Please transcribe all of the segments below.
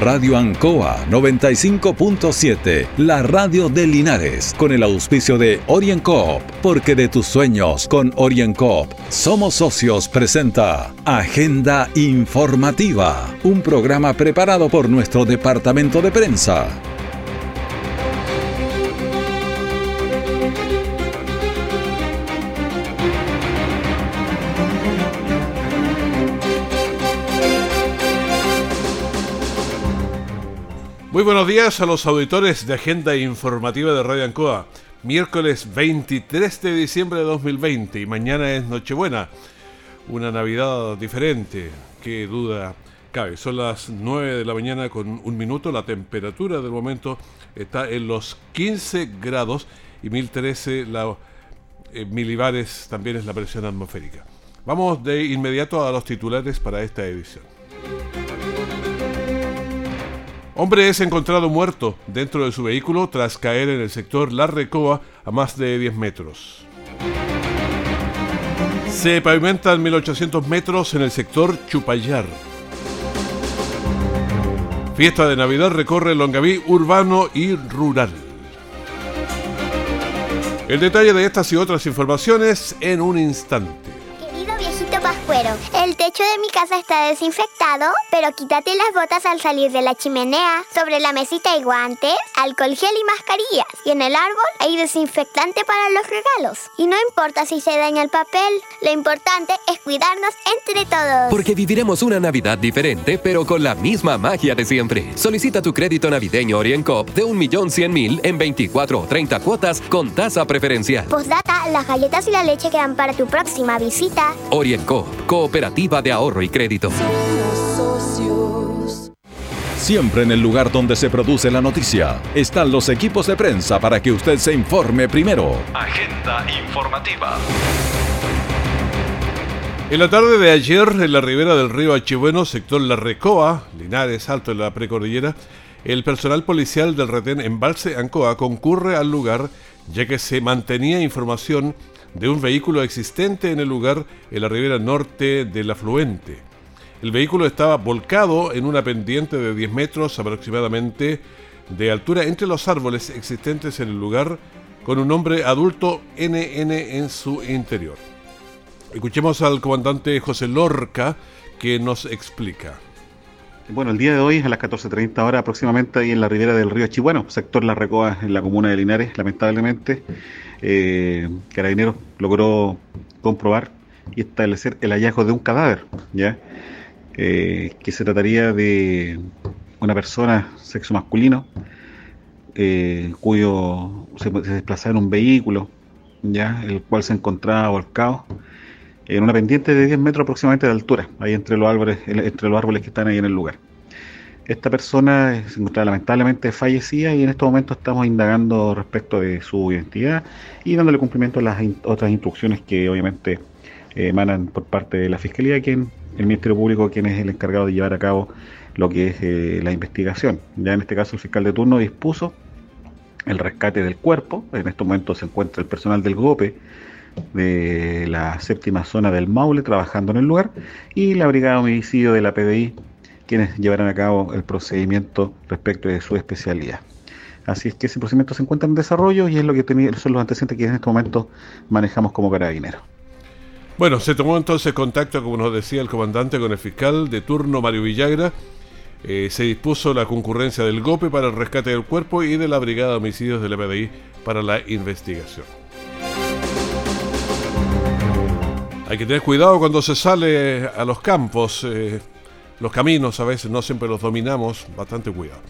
Radio Ancoa 95.7, la radio de Linares, con el auspicio de OrienCoop, porque de tus sueños con OrienCoop somos socios presenta Agenda Informativa, un programa preparado por nuestro departamento de prensa. Muy buenos días a los auditores de Agenda Informativa de Radio Ancoa. Miércoles 23 de diciembre de 2020 y mañana es Nochebuena. Una Navidad diferente, qué duda cabe. Son las 9 de la mañana con un minuto. La temperatura del momento está en los 15 grados y 1013 la, eh, milibares también es la presión atmosférica. Vamos de inmediato a los titulares para esta edición. Hombre es encontrado muerto dentro de su vehículo tras caer en el sector La Recoa a más de 10 metros. Se pavimentan 1800 metros en el sector Chupayar. Fiesta de Navidad recorre Longaví urbano y rural. El detalle de estas y otras informaciones en un instante. Pascuero, el techo de mi casa está desinfectado, pero quítate las botas al salir de la chimenea. Sobre la mesita hay guantes, alcohol gel y mascarillas. Y en el árbol hay desinfectante para los regalos. Y no importa si se daña el papel, lo importante es cuidarnos entre todos. Porque viviremos una Navidad diferente, pero con la misma magia de siempre. Solicita tu crédito navideño OrienCop de 1.100.000 en 24 o 30 cuotas con tasa preferencial. Postdata, las galletas y la leche quedan para tu próxima visita. OrienCop Cooperativa de Ahorro y Crédito. Siempre en el lugar donde se produce la noticia están los equipos de prensa para que usted se informe primero. Agenda informativa. En la tarde de ayer, en la ribera del río Achibueno, sector La Recoa, Linares, Alto en la Precordillera, el personal policial del retén Embalse Ancoa concurre al lugar ya que se mantenía información de un vehículo existente en el lugar en la ribera norte del afluente. El vehículo estaba volcado en una pendiente de 10 metros aproximadamente de altura entre los árboles existentes en el lugar, con un hombre adulto NN en su interior. Escuchemos al comandante José Lorca que nos explica. Bueno, el día de hoy a las 14.30 horas aproximadamente ahí en la ribera del río Chihuano, sector La Recoa en la comuna de Linares, lamentablemente eh, Carabineros logró comprobar y establecer el hallazgo de un cadáver, ¿ya? Eh, que se trataría de una persona sexo masculino eh, cuyo se, desplazaba en un vehículo, ya el cual se encontraba volcado en una pendiente de 10 metros aproximadamente de altura, ahí entre los árboles, entre los árboles que están ahí en el lugar. Esta persona se encontraba lamentablemente fallecida y en estos momentos estamos indagando respecto de su identidad y dándole cumplimiento a las otras instrucciones que obviamente eh, emanan por parte de la Fiscalía, quien el Ministerio Público, quien es el encargado de llevar a cabo lo que es eh, la investigación. Ya en este caso el fiscal de turno dispuso el rescate del cuerpo. En estos momentos se encuentra el personal del GOPE de la séptima zona del Maule trabajando en el lugar y la brigada de homicidio de la PDI quienes llevarán a cabo el procedimiento respecto de su especialidad. Así es que ese procedimiento se encuentra en desarrollo y es lo que son los antecedentes que en este momento manejamos como carabinero. Bueno, se tomó entonces contacto, como nos decía el comandante, con el fiscal de turno Mario Villagra. Eh, se dispuso la concurrencia del GOPE para el rescate del cuerpo y de la Brigada de Homicidios de la para la investigación. Hay que tener cuidado cuando se sale a los campos. Eh, los caminos a veces no siempre los dominamos, bastante cuidado.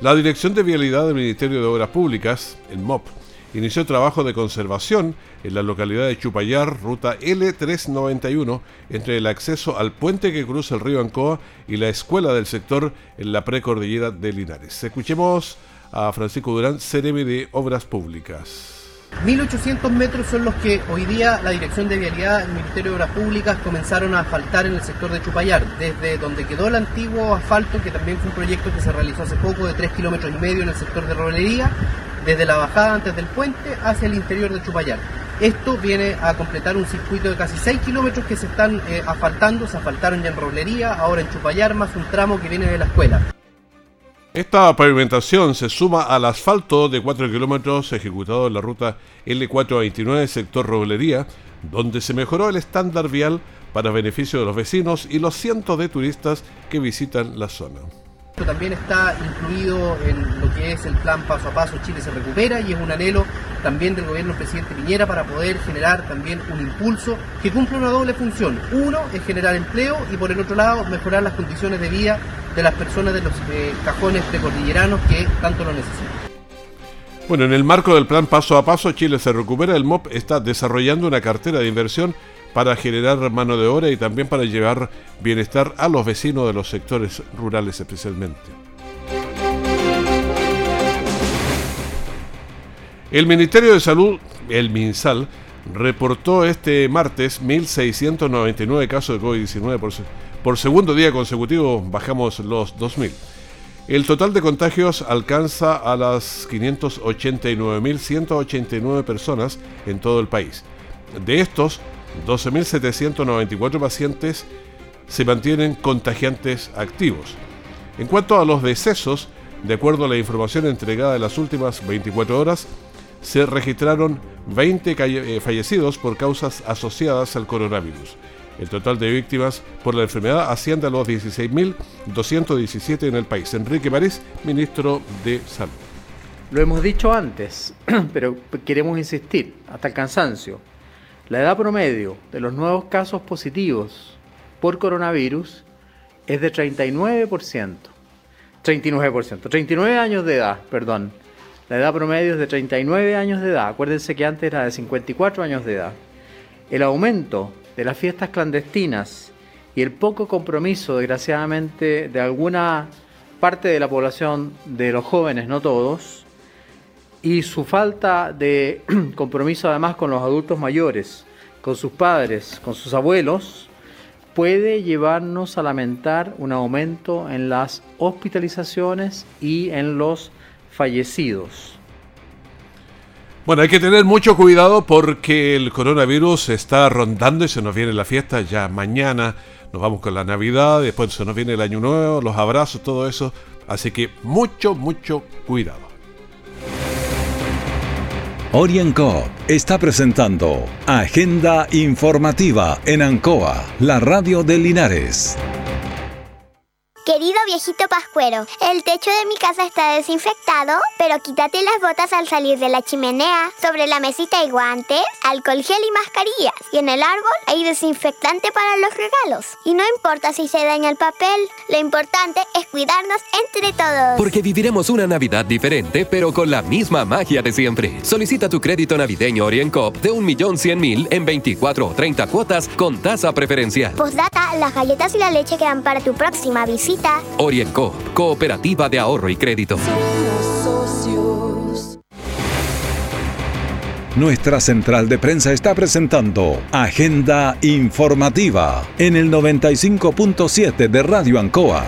La Dirección de Vialidad del Ministerio de Obras Públicas, el MOP, inició trabajo de conservación en la localidad de Chupayar, ruta L391, entre el acceso al puente que cruza el río Ancoa y la escuela del sector en la precordillera de Linares. Escuchemos a Francisco Durán, CRM de Obras Públicas. 1.800 metros son los que hoy día la Dirección de Vialidad del Ministerio de Obras Públicas comenzaron a asfaltar en el sector de Chupayar, desde donde quedó el antiguo asfalto, que también fue un proyecto que se realizó hace poco de 3 kilómetros y medio en el sector de Rolería, desde la bajada antes del puente hacia el interior de Chupayar. Esto viene a completar un circuito de casi 6 kilómetros que se están eh, asfaltando, se asfaltaron ya en Rolería, ahora en Chupayar, más un tramo que viene de la escuela. Esta pavimentación se suma al asfalto de 4 kilómetros ejecutado en la ruta L429 sector Roblería, donde se mejoró el estándar vial para beneficio de los vecinos y los cientos de turistas que visitan la zona. También está incluido en lo que es el plan paso a paso Chile se recupera y es un anhelo también del gobierno del presidente Piñera para poder generar también un impulso que cumple una doble función. Uno es generar empleo y por el otro lado mejorar las condiciones de vida de las personas de los eh, cajones precordilleranos que tanto lo necesitan. Bueno, en el marco del plan Paso a Paso Chile se recupera, el MOP está desarrollando una cartera de inversión para generar mano de obra y también para llevar bienestar a los vecinos de los sectores rurales especialmente. El Ministerio de Salud, el MinSal, reportó este martes 1.699 casos de COVID-19 por, segundo día consecutivo, bajamos los 2.000. El total de contagios alcanza a las 589.189 personas en todo el país. De estos, 12.794 pacientes se mantienen contagiantes activos. En cuanto a los decesos, de acuerdo a la información entregada en las últimas 24 horas, se registraron 20 eh, fallecidos por causas asociadas al coronavirus. El total de víctimas por la enfermedad asciende a los 16.217 en el país. Enrique París, ministro de Salud. Lo hemos dicho antes, pero queremos insistir hasta el cansancio. La edad promedio de los nuevos casos positivos por coronavirus es de 39%. 39%, 39 años de edad, perdón. La edad promedio es de 39 años de edad. Acuérdense que antes era de 54 años de edad. El aumento de las fiestas clandestinas y el poco compromiso, desgraciadamente, de alguna parte de la población, de los jóvenes, no todos, y su falta de compromiso además con los adultos mayores, con sus padres, con sus abuelos, puede llevarnos a lamentar un aumento en las hospitalizaciones y en los fallecidos. Bueno, hay que tener mucho cuidado porque el coronavirus está rondando y se nos viene la fiesta ya mañana. Nos vamos con la Navidad, después se nos viene el Año Nuevo, los abrazos, todo eso. Así que mucho, mucho cuidado. Orienco está presentando Agenda Informativa en Ancoa, la radio de Linares. Querido viejito pascuero, el techo de mi casa está desinfectado, pero quítate las botas al salir de la chimenea. Sobre la mesita hay guantes, alcohol gel y mascarillas. Y en el árbol hay desinfectante para los regalos. Y no importa si se daña el papel, lo importante es cuidarnos entre todos. Porque viviremos una Navidad diferente, pero con la misma magia de siempre. Solicita tu crédito navideño OrienCop de 1.100.000 en 24 o 30 cuotas con tasa preferencial. Postdata, las galletas y la leche quedan para tu próxima visita Orienco, Cooperativa de Ahorro y Crédito. Nuestra central de prensa está presentando Agenda Informativa en el 95.7 de Radio Ancoa.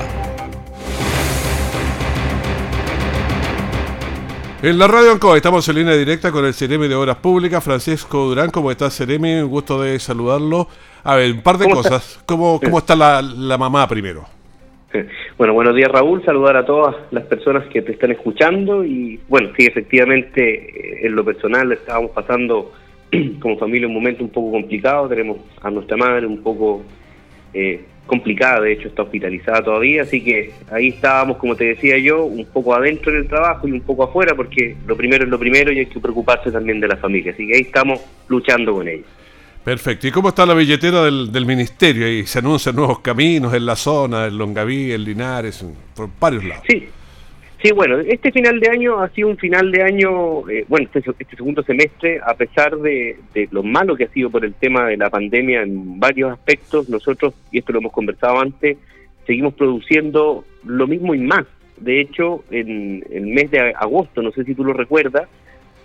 En la Radio Ancoa estamos en línea directa con el Ceremi de Obras Públicas, Francisco Durán. ¿Cómo estás, Ceremi? Un gusto de saludarlo. A ver, un par de cosas. ¿Cómo, ¿Cómo está la, la mamá primero? Bueno, buenos días Raúl, saludar a todas las personas que te están escuchando. Y bueno, sí, efectivamente, eh, en lo personal estábamos pasando como familia un momento un poco complicado, tenemos a nuestra madre un poco eh, complicada, de hecho está hospitalizada todavía, así que ahí estábamos, como te decía yo, un poco adentro en el trabajo y un poco afuera, porque lo primero es lo primero y hay que preocuparse también de la familia, así que ahí estamos luchando con ella. Perfecto. ¿Y cómo está la billetera del, ministerio? Ahí se anuncian nuevos caminos en la zona, en Longaví, en Linares, por varios lados. Sí, sí, bueno, este final de año ha sido un final de año, eh, bueno, este, este, segundo semestre, a pesar de, lo malo que ha sido por el tema de la pandemia en varios aspectos, nosotros, y esto lo hemos conversado antes, seguimos produciendo lo mismo y más. De hecho, en el mes de agosto, no sé si tú lo recuerdas,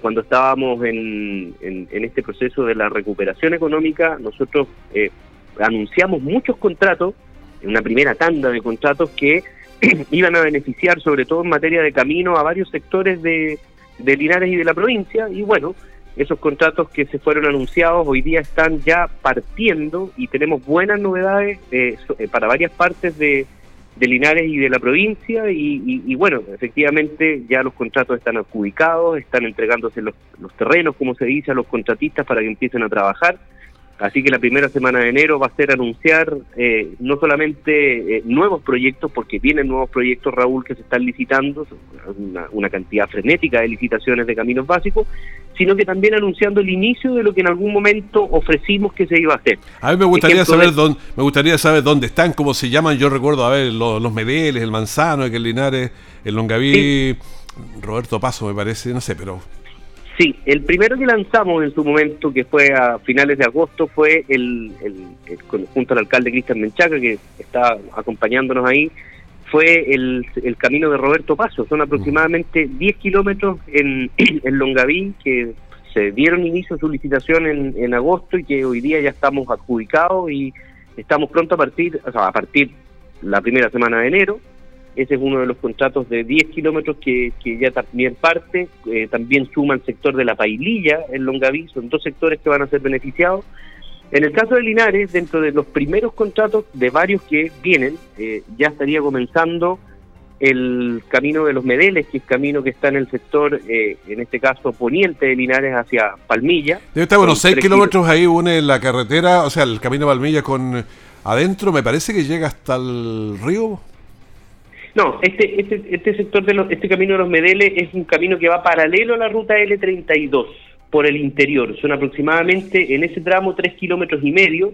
cuando estábamos en, en, este proceso de la recuperación económica, nosotros eh, anunciamos muchos contratos, una primera tanda de contratos que iban a beneficiar sobre todo en materia de camino a varios sectores de, de Linares y de la provincia, y bueno, esos contratos que se fueron anunciados hoy día están ya partiendo y tenemos buenas novedades eh, eh, para varias partes de, de Linares y de la provincia y, bueno, efectivamente ya los contratos están adjudicados, están entregándose los, los terrenos, como se dice, a los contratistas para que empiecen a trabajar. Así que la primera semana de enero va a ser anunciar eh, no solamente eh, nuevos proyectos, porque vienen nuevos proyectos, Raúl, que se están licitando, una, cantidad frenética de licitaciones de caminos básicos, sino que también anunciando el inicio de lo que en algún momento ofrecimos que se iba a hacer. A mí me gustaría saber dónde, me gustaría saber dónde están, cómo se llaman. Yo recuerdo a ver los, los Medeles, el Manzano, el Linares, el Longaví, Roberto Paso, me parece, no sé, pero Sí, el primero que lanzamos en su momento, que fue a finales de agosto, fue el, junto al alcalde Cristian Menchaca, que está acompañándonos ahí, fue el, camino de Roberto Paso. Son aproximadamente 10 kilómetros en, en Longaví que se dieron inicio a su licitación en, en agosto y que hoy día ya estamos adjudicados y estamos pronto a partir, o sea, a partir la primera semana de enero ese es uno de los contratos de 10 kilómetros que, ya también parte. Eh, también suma el sector de la Paililla en Longaví. Son dos sectores que van a ser beneficiados. En el caso de Linares, dentro de los primeros contratos de varios que vienen, eh, ya estaría comenzando el camino de los Medeles, que es camino que está en el sector, eh, en este caso poniente de Linares hacia Palmilla. Debe estar unos 6 kilómetros ahí une la carretera, o sea, el camino de Palmilla con adentro, me parece que llega hasta el río. No, este, este, este sector de este camino de los Medeles es un camino que va paralelo a la ruta L32 por el interior. Son aproximadamente en ese tramo tres kilómetros y medio,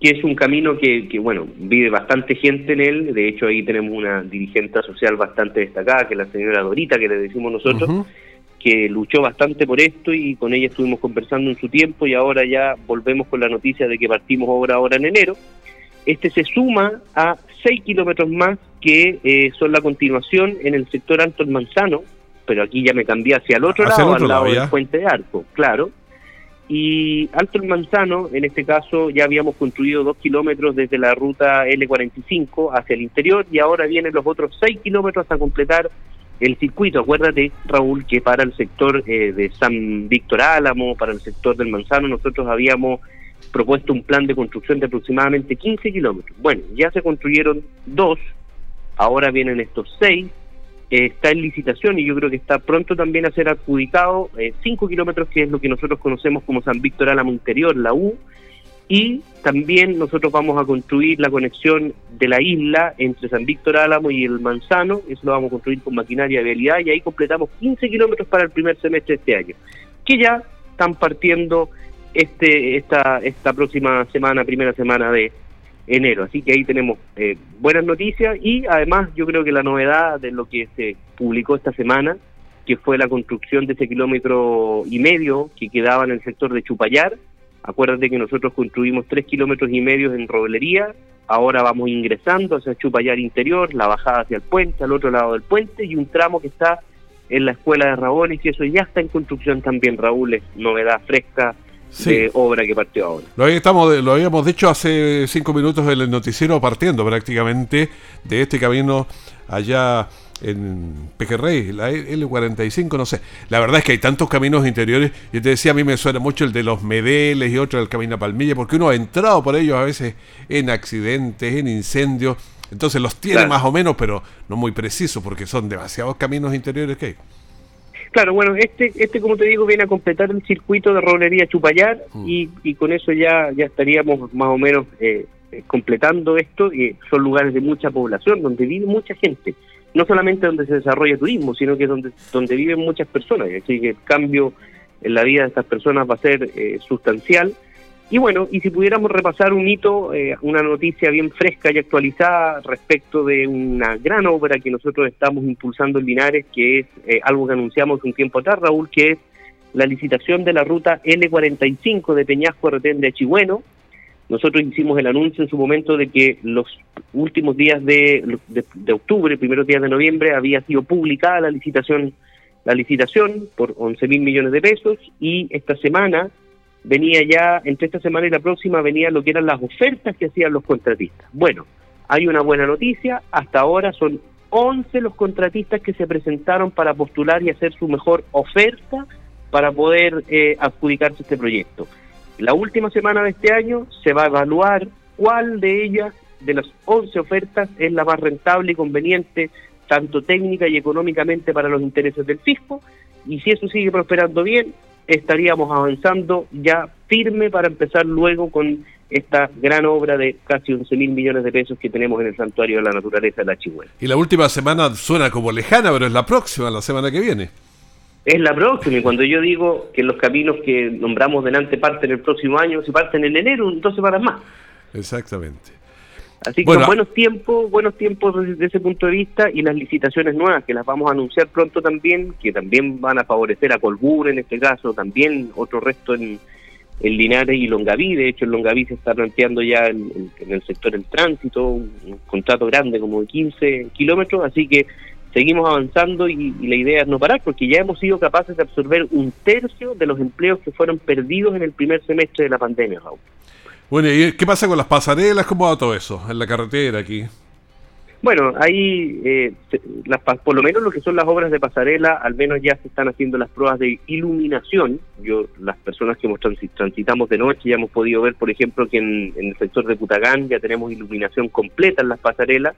que es un camino que, que, bueno, vive bastante gente en él. De hecho, ahí tenemos una dirigente social bastante destacada, que es la señora Dorita, que le decimos nosotros, que luchó bastante por esto y con ella estuvimos conversando en su tiempo y ahora ya volvemos con la noticia de que partimos obra ahora en enero. Este se suma a 6 kilómetros más que eh, son la continuación en el sector Alto el Manzano, pero aquí ya me cambié hacia el otro lado, al lado, del Puente de Arco, claro. Y Alto el Manzano, en este caso, ya habíamos construido 2 kilómetros desde la ruta L45 hacia el interior y ahora vienen los otros 6 kilómetros a completar el circuito. Acuérdate, Raúl, que para el sector eh, de San Víctor Álamo, para el sector del Manzano, nosotros habíamos propuesto un plan de construcción de aproximadamente 15 kilómetros. Bueno, ya se construyeron dos, ahora vienen estos seis, eh, está en licitación y yo creo que está pronto también a ser adjudicado 5 eh, kilómetros, que es lo que nosotros conocemos como San Víctor Álamo Interior, la U, y también nosotros vamos a construir la conexión de la isla entre San Víctor Álamo y el Manzano, eso lo vamos a construir con maquinaria de vialidad y ahí completamos 15 kilómetros para el primer semestre de este año, que ya están partiendo este esta esta próxima semana, primera semana de enero. Así que ahí tenemos eh, buenas noticias y además yo creo que la novedad de lo que se publicó esta semana, que fue la construcción de ese kilómetro y medio que quedaba en el sector de Chupayar. Acuérdate que nosotros construimos tres kilómetros y medio en Roblería, ahora vamos ingresando hacia Chupayar interior, la bajada hacia el puente, al otro lado del puente y un tramo que está en la escuela de Rabones y eso ya está en construcción también, Raúl, es novedad fresca de obra que partió ahora. Lo, estamos, lo habíamos dicho hace cinco minutos en el noticiero, partiendo prácticamente de este camino allá en Pequerrey, la L45, no sé. La verdad es que hay tantos caminos interiores. y te decía, a mí me suena mucho el de los Medeles y otro del Camino a Palmilla, porque uno ha entrado por ellos a veces en accidentes, en incendios. Entonces los tiene más o menos, pero no muy precisos, porque son demasiados caminos interiores que hay. Claro, bueno, este, este como te digo, viene a completar el circuito de rolería Chupayar mm. y, y, con eso ya, ya estaríamos más o menos eh, eh, completando esto. y son lugares de mucha población, donde vive mucha gente. No solamente donde se desarrolla turismo, sino que donde, donde viven muchas personas. Así que el cambio en la vida de estas personas va a ser eh, sustancial y bueno, y si pudiéramos repasar un hito, eh, una noticia bien fresca y actualizada respecto de una gran obra que nosotros estamos impulsando en Linares, que es eh, algo que anunciamos un tiempo atrás, Raúl, que es la licitación de la ruta L45 de Peñasco Retén de Achigüeno. Nosotros hicimos el anuncio en su momento de que los últimos días de, de, de octubre, primeros días de noviembre, había sido publicada la licitación, la licitación por 11 mil millones de pesos y esta semana venía ya, entre esta semana y la próxima, venía lo que eran las ofertas que hacían los contratistas. Bueno, hay una buena noticia, hasta ahora son 11 los contratistas que se presentaron para postular y hacer su mejor oferta para poder eh, adjudicarse este proyecto. La última semana de este año se va a evaluar cuál de ellas de las 11 ofertas es la más rentable y conveniente, tanto técnica y económicamente para los intereses del fisco, y si eso sigue prosperando bien, estaríamos avanzando ya firme para empezar luego con esta gran obra de casi 11 mil millones de pesos que tenemos en el Santuario de la Naturaleza de la Chihuahua. Y la última semana suena como lejana, pero es la próxima, la semana que viene. Es la próxima, y cuando yo digo que los caminos que nombramos delante parten el próximo año, si parten en enero, entonces para más. Exactamente. Así que buenos tiempos, buenos tiempos desde ese punto de vista y las licitaciones nuevas que las vamos a anunciar pronto también, que también van a favorecer a Colbur en este caso, también otro resto en, en Linares y Longaví. De hecho, en Longaví se está planteando ya en, el sector del tránsito un, contrato grande como de 15 kilómetros, así que seguimos avanzando y, y, la idea es no parar porque ya hemos sido capaces de absorber un tercio de los empleos que fueron perdidos en el primer semestre de la pandemia, Raúl. Bueno, ¿y qué pasa con las pasarelas? ¿Cómo va todo eso en la carretera aquí? Bueno, ahí, eh, las, por lo menos lo que son las obras de pasarela, al menos ya se están haciendo las pruebas de iluminación. Yo, las personas que transitamos de noche, ya hemos podido ver, por ejemplo, que en, el sector de Putagán ya tenemos iluminación completa en las pasarelas.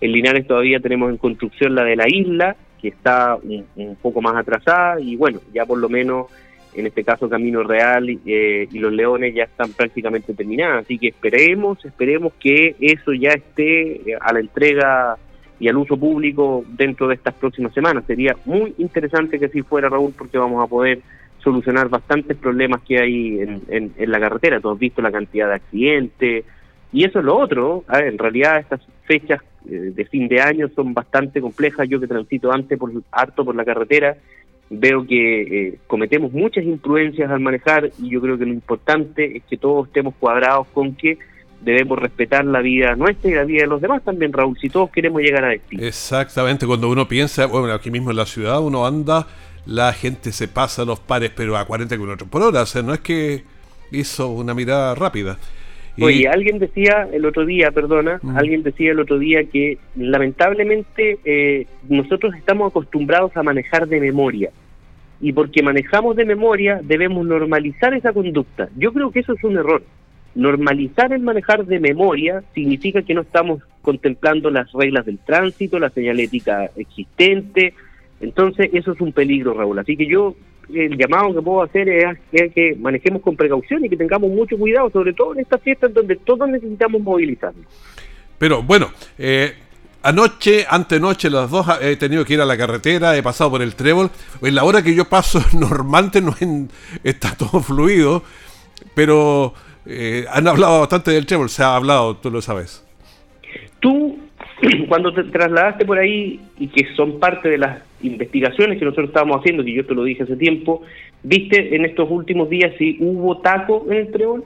En Linares todavía tenemos en construcción la de la isla, que está un poco más atrasada, y bueno, ya por lo menos en este caso Camino Real eh, y Los Leones ya están prácticamente terminadas, así que esperemos, esperemos que eso ya esté eh, a la entrega y al uso público dentro de estas próximas semanas. Sería muy interesante que así fuera, Raúl, porque vamos a poder solucionar bastantes problemas que hay en, en, la carretera. Tú has visto la cantidad de accidentes y eso es lo otro. en realidad estas fechas eh, de fin de año son bastante complejas. Yo que transito antes por harto por la carretera, veo que eh, cometemos muchas imprudencias al manejar y yo creo que lo importante es que todos estemos cuadrados con que debemos respetar la vida nuestra y la vida de los demás también, Raúl, si todos queremos llegar a destino. Exactamente, cuando uno piensa, bueno, aquí mismo en la ciudad uno anda, la gente se pasa los pares pero a 40 km por hora, o sea, no es que hizo una mirada rápida. Oye, alguien decía el otro día, perdona, mm. alguien decía el otro día que lamentablemente eh, nosotros estamos acostumbrados a manejar de memoria y porque manejamos de memoria debemos normalizar esa conducta. Yo creo que eso es un error. Normalizar el manejar de memoria significa que no estamos contemplando las reglas del tránsito, la señalética existente. Entonces, eso es un peligro, Raúl. Así que yo el llamado que puedo hacer es, que manejemos con precaución y que tengamos mucho cuidado, sobre todo en estas fiestas donde todos necesitamos movilizarnos. Pero bueno, eh, anoche, antenoche, las dos he tenido que ir a la carretera, he pasado por el trébol. En la hora que yo paso, normalmente no está todo fluido, pero eh, han hablado bastante del trébol, se ha hablado, tú lo sabes. Tú, cuando te trasladaste por ahí y que son parte de las investigaciones que nosotros estábamos haciendo, que yo te lo dije hace tiempo, ¿viste en estos últimos días si hubo taco en el trébol?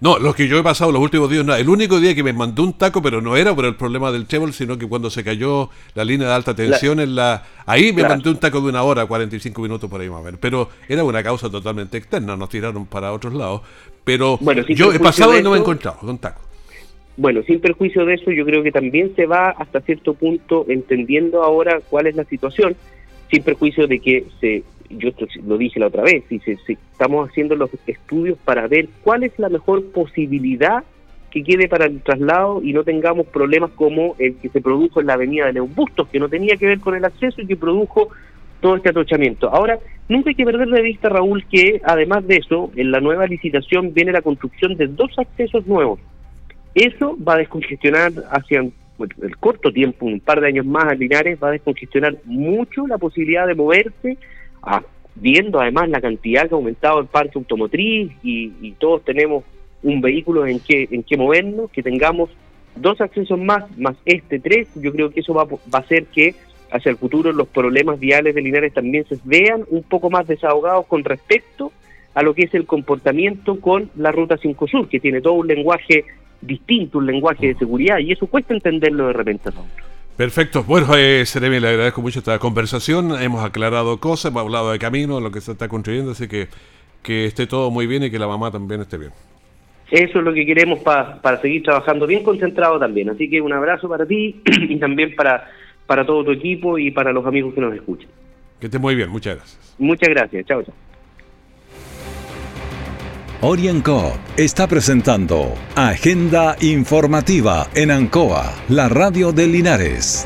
No, lo que yo he pasado los últimos días, no. el único día que me mandó un taco, pero no era por el problema del trébol, sino que cuando se cayó la línea de alta tensión, en la ahí me mandó un taco de una hora, 45 minutos por ahí más o menos. Pero era una causa totalmente externa, nos tiraron para otros lados. Pero yo he pasado y no me he encontrado con taco. Bueno, sin perjuicio de eso, yo creo que también se va hasta cierto punto entendiendo ahora cuál es la situación, sin perjuicio de que se, yo lo dije la otra vez, si, se, estamos haciendo los estudios para ver cuál es la mejor posibilidad que quede para el traslado y no tengamos problemas como el que se produjo en la avenida de León Bustos, que no tenía que ver con el acceso y que produjo todo este atochamiento. Ahora, nunca hay que perder de vista, Raúl, que además de eso, en la nueva licitación viene la construcción de dos accesos nuevos eso va a descongestionar hacia el corto tiempo, un par de años más a Linares, va a descongestionar mucho la posibilidad de moverse, viendo además la cantidad que ha aumentado el parque automotriz y, todos tenemos un vehículo en que, en que movernos, que tengamos dos accesos más, más este tres, yo creo que eso va, va a hacer que hacia el futuro los problemas viales de Linares también se vean un poco más desahogados con respecto a lo que es el comportamiento con la Ruta 5 Sur, que tiene todo un lenguaje distinto, un lenguaje de seguridad, y eso cuesta entenderlo de repente. Perfecto. Bueno, eh, Seremi, le agradezco mucho esta conversación. Hemos aclarado cosas, hemos hablado de camino, lo que se está construyendo, así que que esté todo muy bien y que la mamá también esté bien. Eso es lo que queremos para seguir trabajando bien concentrado también. Así que un abrazo para ti y también para, para todo tu equipo y para los amigos que nos escuchan. Que esté muy bien, muchas gracias. Muchas gracias, chao, chao. Orienco está presentando Agenda Informativa en Ancoa, la radio de Linares.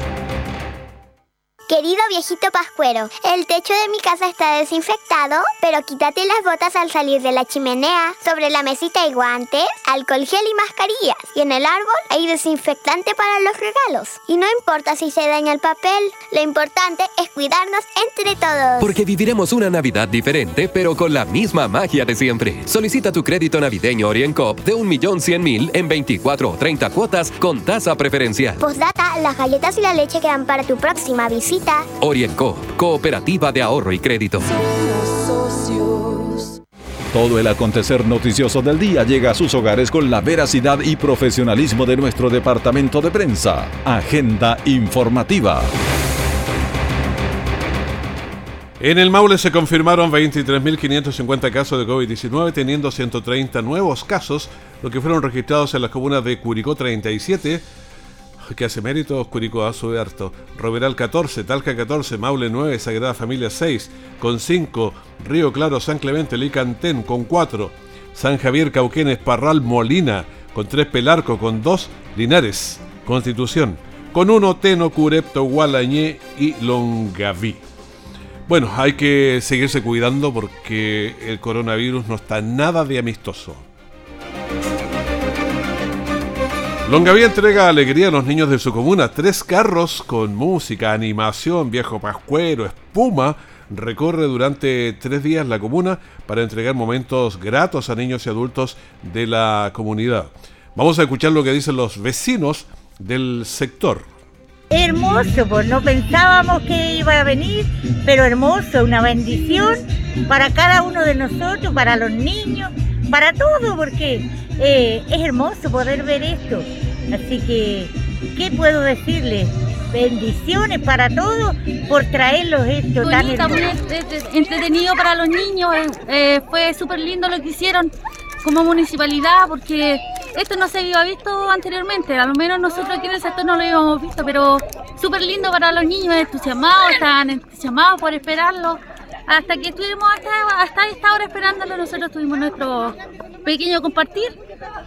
Querido viejito pascuero, el techo de mi casa está desinfectado, pero quítate las botas al salir de la chimenea. Sobre la mesita hay guantes, alcohol gel y mascarillas. Y en el árbol hay desinfectante para los regalos. Y no importa si se daña el papel, lo importante es cuidarnos entre todos. Porque viviremos una Navidad diferente, pero con la misma magia de siempre. Solicita tu crédito navideño OrienCop de 1.100.000 en 24 o 30 cuotas con tasa preferencial. Postdata, las galletas y la leche quedan para tu próxima visita. Orienco, Cooperativa de Ahorro y Crédito. Todo el acontecer noticioso del día llega a sus hogares con la veracidad y profesionalismo de nuestro departamento de prensa. Agenda informativa. En el Maule se confirmaron 23.550 casos de COVID-19, teniendo 130 nuevos casos, lo que fueron registrados en las comunas de Curicó 37, que hace méritos, Curicó Azu harto. Roberal 14, Talca 14, Maule 9, Sagrada Familia 6, con 5, Río Claro, San Clemente, Licantén con 4, San Javier, Cauquenes, Parral, Molina, con 3, Pelarco, con 2, Linares, Constitución, con 1, Teno, Curepto, Gualañé y Longaví. Bueno, hay que seguirse cuidando porque el coronavirus no está nada de amistoso. Longaví entrega alegría a los niños de su comuna. Tres carros con música, animación, viejo pascuero, espuma. Recorre durante tres días la comuna para entregar momentos gratos a niños y adultos de la comunidad. Vamos a escuchar lo que dicen los vecinos del sector. Hermoso, pues no pensábamos que iba a venir, pero hermoso, una bendición para cada uno de nosotros, para los niños, para todo, porque eh, es hermoso poder ver esto. Así que, ¿qué puedo decirle? Bendiciones para todos por traerlos esto tan entretenido para los niños. Eh, eh, fue súper lindo lo que hicieron como municipalidad porque esto no se había visto anteriormente. A lo menos nosotros aquí en el sector no lo habíamos visto, pero súper lindo para los niños, entusiasmados, estaban entusiasmados por esperarlo hasta que estuvimos hasta, hasta esta hora esperándolo, nosotros tuvimos nuestro pequeño compartir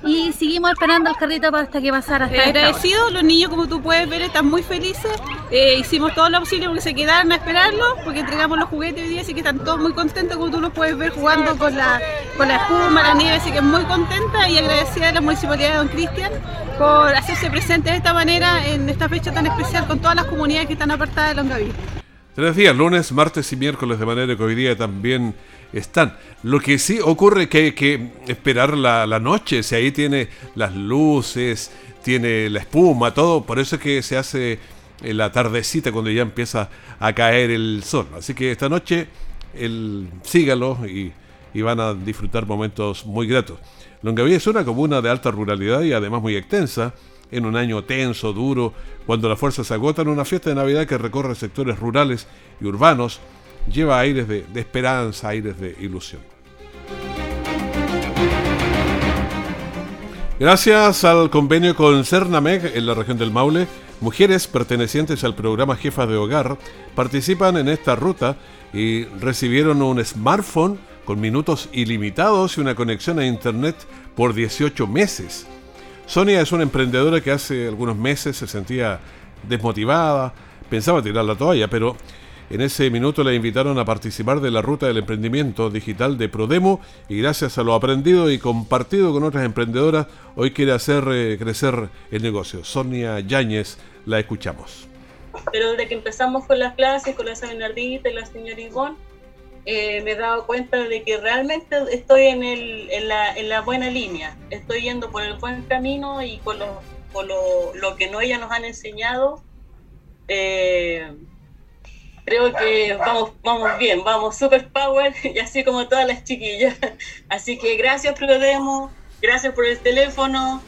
y seguimos esperando el carrito hasta que pasara. Hasta agradecido, los niños como tú puedes ver están muy felices, eh, hicimos todo lo posible porque se quedaran a esperarlo, porque entregamos los juguetes hoy día, así que están todos muy contentos como tú los puedes ver jugando con la, con la espuma, la nieve, así que muy contenta y agradecida a la Municipalidad de Don Cristian por hacerse presente de esta manera en esta fecha tan especial con todas las comunidades que están apartadas de Longaví. Tres días, lunes, martes y miércoles, de manera que hoy día también están. Lo que sí ocurre es que hay que esperar la, noche, si ahí tiene las luces, tiene la espuma, todo, por eso es que se hace la tardecita cuando ya empieza a caer el sol. Así que esta noche el, sígalo y, y van a disfrutar momentos muy gratos. Longaví es una comuna de alta ruralidad y además muy extensa en un año tenso, duro, cuando las fuerzas se agotan, una fiesta de Navidad que recorre sectores rurales y urbanos, lleva aires de, esperanza, aires de ilusión. Gracias al convenio con Cernameg en la región del Maule, mujeres pertenecientes al programa Jefas de Hogar participan en esta ruta y recibieron un smartphone con minutos ilimitados y una conexión a Internet por 18 meses. Sonia es una emprendedora que hace algunos meses se sentía desmotivada, pensaba tirar la toalla, pero en ese minuto la invitaron a participar de la ruta del emprendimiento digital de Prodemo y gracias a lo aprendido y compartido con otras emprendedoras, hoy quiere hacer eh, crecer el negocio. Sonia Yáñez, la escuchamos. Pero desde que empezamos con las clases, con la Bernardita y la señora Ivonne, eh, me he dado cuenta de que realmente estoy en, el, en, la, en, la, buena línea, estoy yendo por el buen camino y con lo, lo, lo que no ellas nos han enseñado, eh, creo que vamos, vamos bien, vamos super power y así como todas las chiquillas. Así que gracias Prodemo, gracias por el teléfono,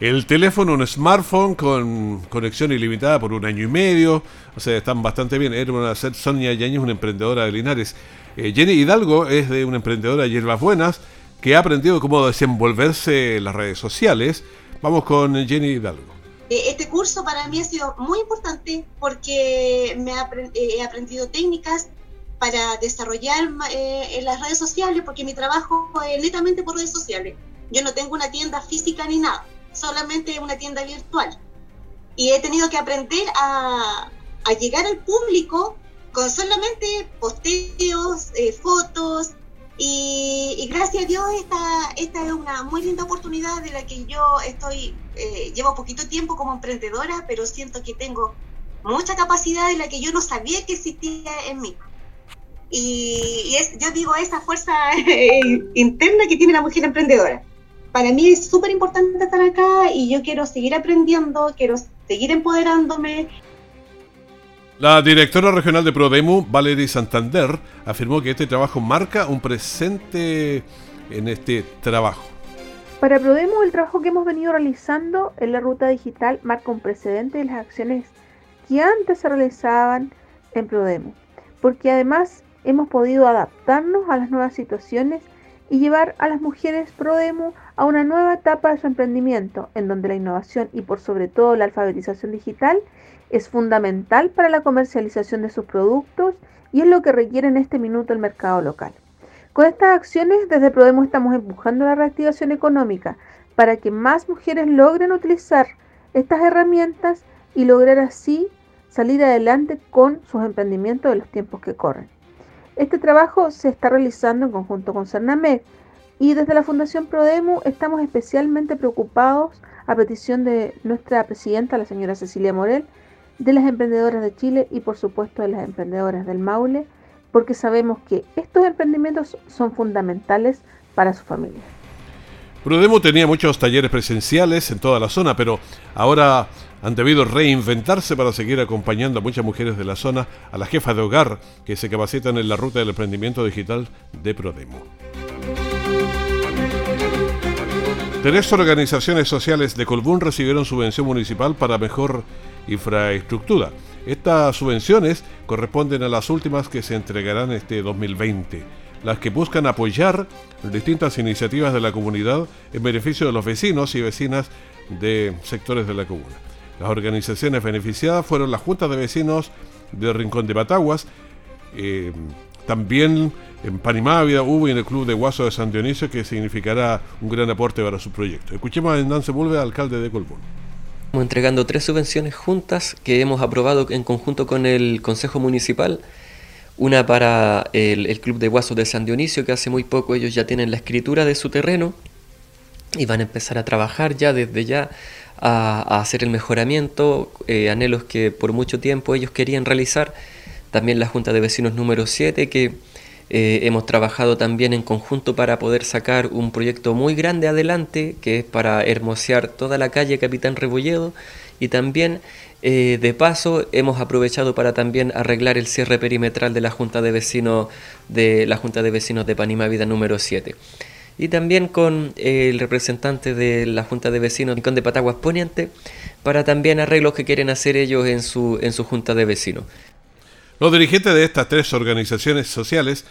el teléfono, un smartphone con conexión ilimitada por un año y medio. O sea, están bastante bien. Era una, Sonia Yañez, una emprendedora de Linares. Eh, Jenny Hidalgo es de una emprendedora de hierbas buenas que ha aprendido cómo desenvolverse en las redes sociales. Vamos con Jenny Hidalgo. Eh, este curso para mí ha sido muy importante porque me he aprendido técnicas para desarrollar eh, en las redes sociales, porque mi trabajo es netamente por redes sociales. Yo no tengo una tienda física ni nada, solamente una tienda virtual. Y he tenido que aprender a, llegar al público con solamente posteos, eh, fotos, y, gracias a Dios esta, esta es una muy linda oportunidad de la que yo estoy, eh, llevo poquito tiempo como emprendedora, pero siento que tengo mucha capacidad de la que yo no sabía que existía en mí. Y, es, yo digo esa fuerza interna que tiene la mujer emprendedora. Para mí es súper importante estar acá y yo quiero seguir aprendiendo, quiero seguir empoderándome la directora regional de Prodemu, Valerie Santander, afirmó que este trabajo marca un presente en este trabajo. Para Prodemu, el trabajo que hemos venido realizando en la ruta digital marca un precedente de las acciones que antes se realizaban en Prodemu, porque además hemos podido adaptarnos a las nuevas situaciones y llevar a las mujeres Prodemu a una nueva etapa de su emprendimiento, en donde la innovación y por sobre todo la alfabetización digital es fundamental para la comercialización de sus productos y es lo que requiere en este minuto el mercado local. Con estas acciones, desde Prodemo estamos empujando la reactivación económica para que más mujeres logren utilizar estas herramientas y lograr así salir adelante con sus emprendimientos de los tiempos que corren. Este trabajo se está realizando en conjunto con Cernamec y desde la Fundación Prodemo estamos especialmente preocupados a petición de nuestra presidenta, la señora Cecilia Morel, de las emprendedoras de Chile y por supuesto de las emprendedoras del Maule, porque sabemos que estos emprendimientos son fundamentales para su familia. Prodemo tenía muchos talleres presenciales en toda la zona, pero ahora han debido reinventarse para seguir acompañando a muchas mujeres de la zona, a las jefas de hogar que se capacitan en la ruta del emprendimiento digital de Prodemo. Tres organizaciones sociales de Colbún recibieron subvención municipal para mejor infraestructura. Estas subvenciones corresponden a las últimas que se entregarán este 2020, las que buscan apoyar distintas iniciativas de la comunidad en beneficio de los vecinos y vecinas de sectores de la comuna. Las organizaciones beneficiadas fueron la Junta de Vecinos de Rincón de Bataguas, eh, también en Panimávida hubo en el Club de Guaso de San Dionisio que significará un gran aporte para su proyecto. Escuchemos a Hernán Sepúlveda, alcalde de Colbún. Estamos entregando tres subvenciones juntas que hemos aprobado en conjunto con el Consejo Municipal. Una para el, Club de Guasos de San Dionisio, que hace muy poco ellos ya tienen la escritura de su terreno y van a empezar a trabajar ya desde ya a, hacer el mejoramiento, eh, anhelos que por mucho tiempo ellos querían realizar. También la Junta de Vecinos número 7, que eh, hemos trabajado también en conjunto para poder sacar un proyecto muy grande adelante, que es para hermosear toda la calle Capitán Rebolledo y también eh, de paso hemos aprovechado para también arreglar el cierre perimetral de la Junta de Vecinos de la Junta de Vecinos de Panima Vida número 7. Y también con el representante de la Junta de Vecinos de Pataguas Poniente para también arreglos que quieren hacer ellos en su, en su Junta de Vecinos. Los dirigentes de estas tres organizaciones sociales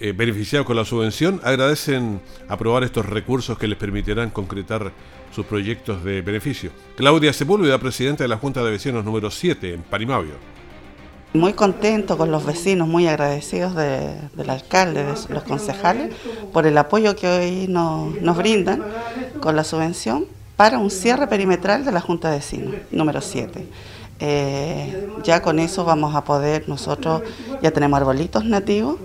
eh, beneficiados con la subvención agradecen aprobar estos recursos que les permitirán concretar sus proyectos de beneficio. Claudia Sepúlveda, presidenta de la Junta de Vecinos número 7 en Parimavio. Muy contento con los vecinos, muy agradecidos del alcalde, de los concejales, por el apoyo que hoy nos brindan con la subvención para un cierre perimetral de la Junta de Vecinos número 7. Eh, ya con eso vamos a poder, nosotros ya tenemos arbolitos nativos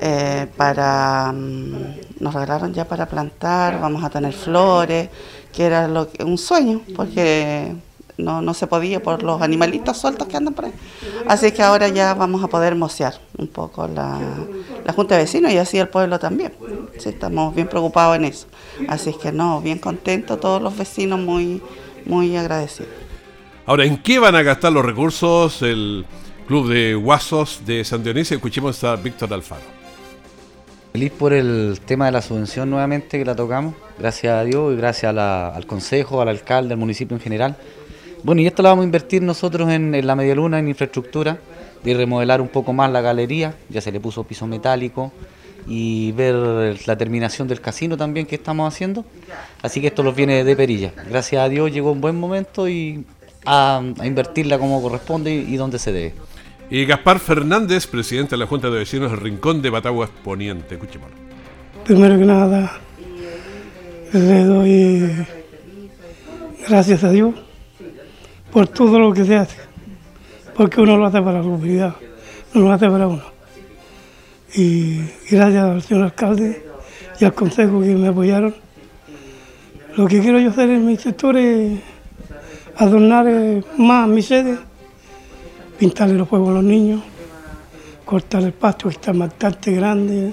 eh, para, mm, nos regalaron ya para plantar, vamos a tener flores, que era un sueño, porque no, no se podía por los animalitos sueltos que andan por ahí. Así que ahora ya vamos a poder mocear un poco la, la Junta de Vecinos y así el pueblo también. Sí, estamos bien preocupados en eso. Así que no, bien contentos, todos los vecinos muy, muy agradecidos. Ahora, ¿en qué van a gastar los recursos el Club de Guasos de San Dionisio? Escuchemos a Víctor Alfaro. Feliz por el tema de la subvención nuevamente que la tocamos, gracias a Dios y gracias al Consejo, al alcalde, al municipio en general. Bueno, y esto lo vamos a invertir nosotros en, la media luna, en infraestructura, de remodelar un poco más la galería, ya se le puso piso metálico, y ver la terminación del casino también que estamos haciendo. Así que esto los viene de perilla. Gracias a Dios llegó un buen momento y a, invertirla como corresponde y, donde se debe. Y Gaspar Fernández, presidente de la Junta de Vecinos del Rincón de Bataguas Poniente. Escuchémoslo. Primero que nada, le doy gracias a Dios por todo lo que se hace, porque uno lo hace para la comunidad, no lo hace para uno. Y gracias al señor alcalde y al consejo que me apoyaron. Lo que quiero yo hacer en mi sector es adornar más mi sede, pintarle los juegos a los niños, cortar el pasto que está bastante grande,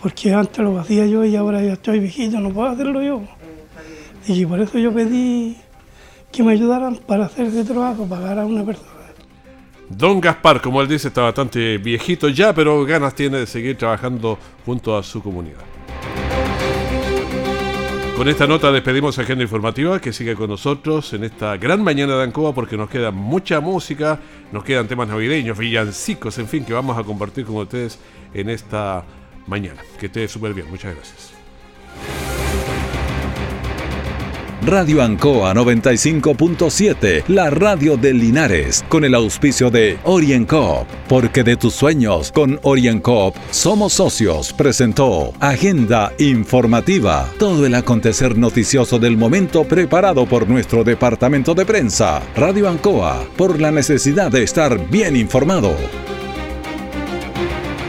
porque antes lo hacía yo y ahora ya estoy viejito, no puedo hacerlo yo. Y por eso yo pedí que me ayudaran para hacer ese trabajo, pagar a una persona. Don Gaspar, como él dice, está bastante viejito ya, pero ganas tiene de seguir trabajando junto a su comunidad. Con esta nota despedimos Agenda Informativa que sigue con nosotros en esta gran mañana de Ancoa porque nos queda mucha música, nos quedan temas navideños, villancicos, en fin, que vamos a compartir con ustedes en esta mañana. Que esté súper bien, muchas gracias. Radio Ancoa 95.7, la radio de Linares, con el auspicio de OrienCoop, porque de tus sueños con OrienCoop somos socios, presentó Agenda Informativa, todo el acontecer noticioso del momento preparado por nuestro departamento de prensa, Radio Ancoa, por la necesidad de estar bien informado.